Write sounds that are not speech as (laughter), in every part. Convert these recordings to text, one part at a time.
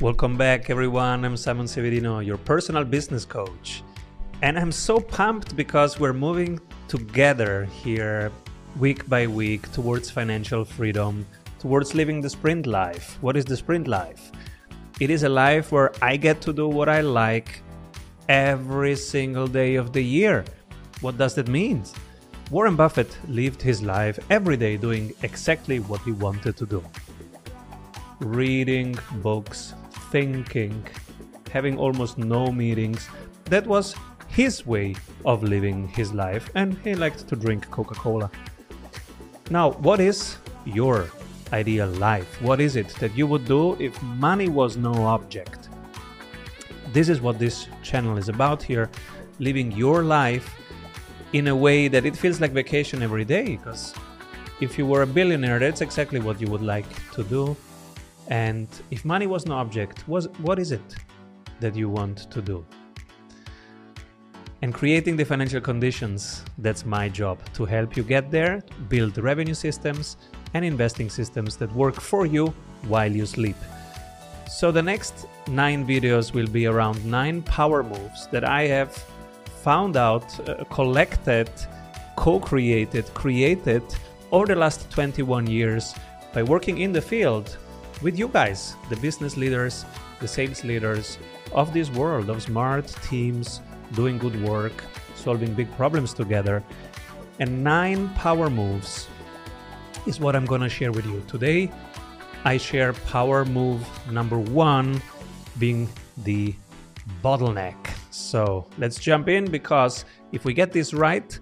Welcome back, everyone. I'm Simon Severino, your personal business coach. And I'm so pumped because we're moving together here week by week towards financial freedom, towards living the sprint life. What is the sprint life? It is a life where I get to do what I like every single day of the year. What does that mean? Warren Buffett lived his life every day doing exactly what he wanted to do reading books, thinking, having almost no meetings. That was his way of living his life, and he liked to drink Coca Cola. Now, what is your ideal life? What is it that you would do if money was no object? This is what this channel is about here living your life in a way that it feels like vacation every day because if you were a billionaire that's exactly what you would like to do and if money was no object, was what is it that you want to do? And creating the financial conditions, that's my job to help you get there, build revenue systems and investing systems that work for you while you sleep. So the next 9 videos will be around 9 power moves that I have found out, uh, collected, co-created, created over the last 21 years by working in the field with you guys, the business leaders, the sales leaders of this world of smart teams doing good work, solving big problems together. And nine power moves is what I'm going to share with you. Today, I share power move number one being the bottleneck. So let's jump in because if we get this right,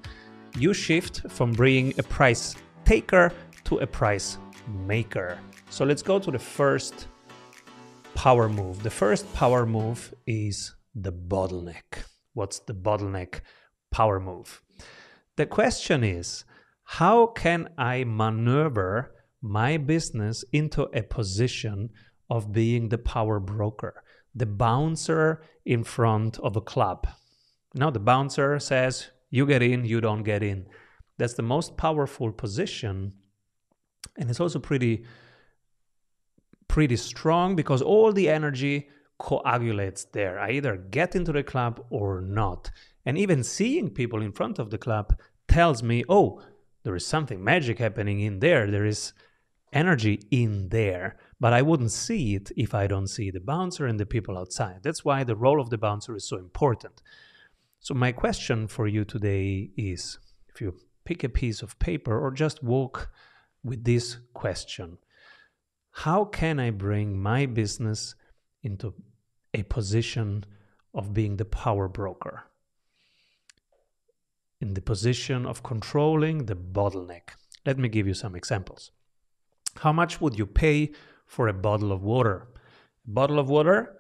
you shift from being a price taker to a price maker. So let's go to the first power move. The first power move is the bottleneck. What's the bottleneck power move? The question is how can I maneuver my business into a position of being the power broker, the bouncer in front of a club? Now, the bouncer says, You get in, you don't get in. That's the most powerful position. And it's also pretty pretty strong because all the energy coagulates there. I either get into the club or not. And even seeing people in front of the club tells me, oh, there is something magic happening in there. There is energy in there. But I wouldn't see it if I don't see the bouncer and the people outside. That's why the role of the bouncer is so important. So, my question for you today is if you pick a piece of paper or just walk with this question how can I bring my business into a position of being the power broker? In the position of controlling the bottleneck. Let me give you some examples. How much would you pay for a bottle of water? A bottle of water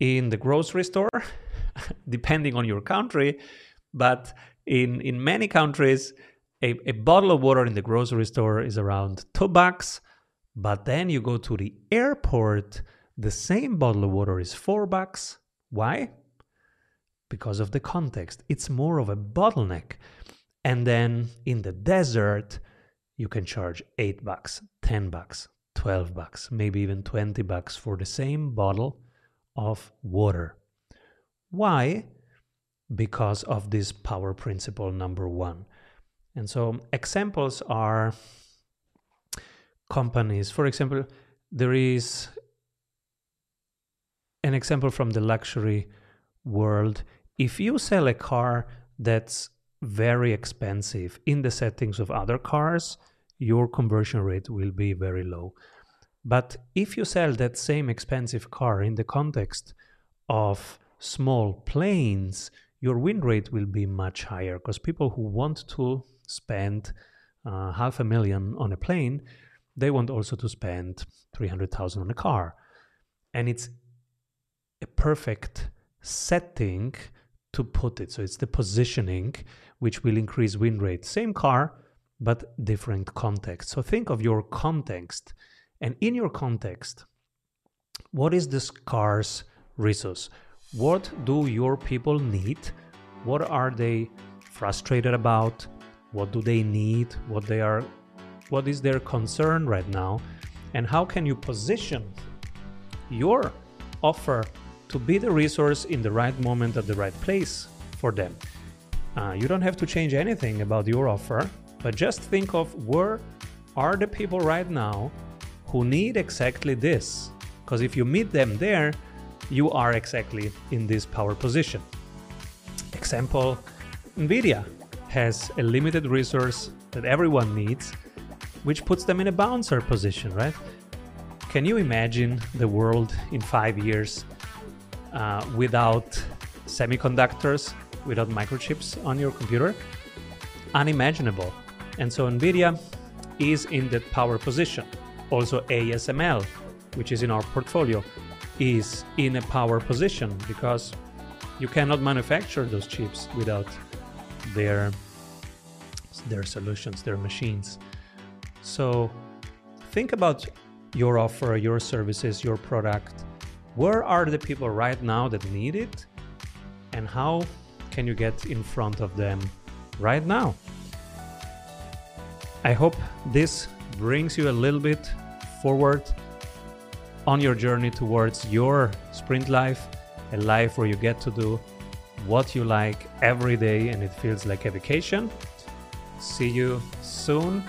in the grocery store, (laughs) depending on your country, but in, in many countries, a, a bottle of water in the grocery store is around two bucks but then you go to the airport, the same bottle of water is four bucks. Why? Because of the context. It's more of a bottleneck. And then in the desert, you can charge eight bucks, 10 bucks, 12 bucks, maybe even 20 bucks for the same bottle of water. Why? Because of this power principle number one. And so examples are companies. For example, there is an example from the luxury world. If you sell a car that's very expensive in the settings of other cars, your conversion rate will be very low. But if you sell that same expensive car in the context of small planes, your win rate will be much higher because people who want to spend uh, half a million on a plane they want also to spend 300,000 on a car. And it's a perfect setting to put it. So it's the positioning which will increase win rate. Same car, but different context. So think of your context. And in your context, what is this car's resource? What do your people need? What are they frustrated about? What do they need? What they are what is their concern right now, and how can you position your offer to be the resource in the right moment at the right place for them. Uh, you don't have to change anything about your offer, but just think of where are the people right now who need exactly this. Because if you meet them there, you are exactly in this power position. Example NVIDIA has a limited resource that everyone needs, which puts them in a bouncer position, right? Can you imagine the world in five years uh, without semiconductors, without microchips on your computer? Unimaginable. And so NVIDIA is in that power position. Also, ASML, which is in our portfolio, is in a power position because you cannot manufacture those chips without their their solutions, their machines. So think about your offer, your services, your product. Where are the people right now that need it? And how can you get in front of them right now? I hope this brings you a little bit forward on your journey towards your sprint life, a life where you get to do what you like every day and it feels like a vacation. See you soon.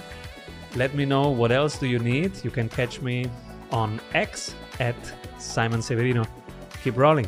Let me know what else do you need. You can catch me on X at Simon Severino. Keep rolling.